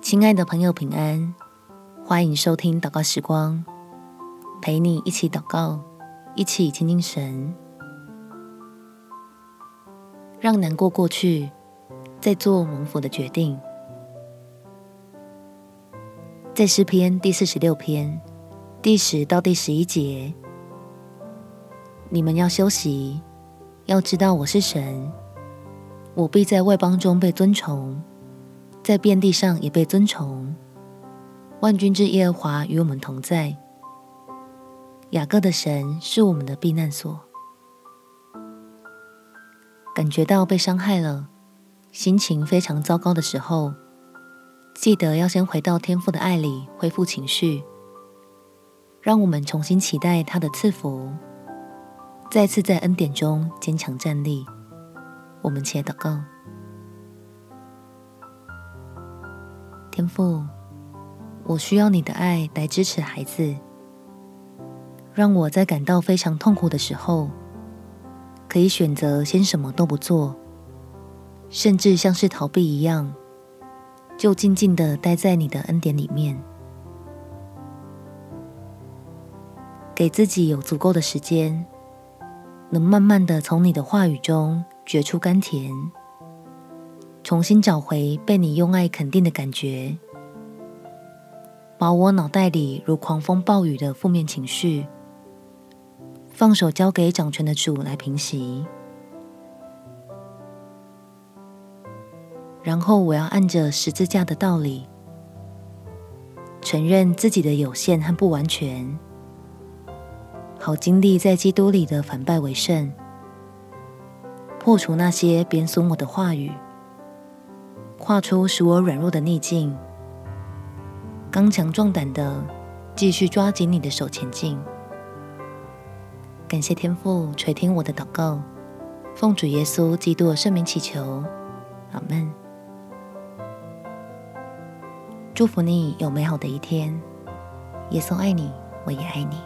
亲爱的朋友，平安！欢迎收听祷告时光，陪你一起祷告，一起亲近神，让难过过去，再做蒙福的决定。在诗篇第四十六篇第十到第十一节，你们要休息，要知道我是神，我必在外邦中被尊崇。在遍地上也被尊崇。万军之耶和华与我们同在。雅各的神是我们的避难所。感觉到被伤害了，心情非常糟糕的时候，记得要先回到天父的爱里，恢复情绪。让我们重新期待他的赐福，再次在恩典中坚强站立。我们且祷告。天父，我需要你的爱来支持孩子，让我在感到非常痛苦的时候，可以选择先什么都不做，甚至像是逃避一样，就静静的待在你的恩典里面，给自己有足够的时间，能慢慢的从你的话语中觉出甘甜。重新找回被你用爱肯定的感觉，把我脑袋里如狂风暴雨的负面情绪，放手交给掌权的主来平息。然后我要按着十字架的道理，承认自己的有限和不完全，好经历在基督里的反败为胜，破除那些贬损我的话语。画出使我软弱的逆境，刚强壮胆的继续抓紧你的手前进。感谢天父垂听我的祷告，奉主耶稣基督的圣名祈求，阿门。祝福你有美好的一天，耶稣爱你，我也爱你。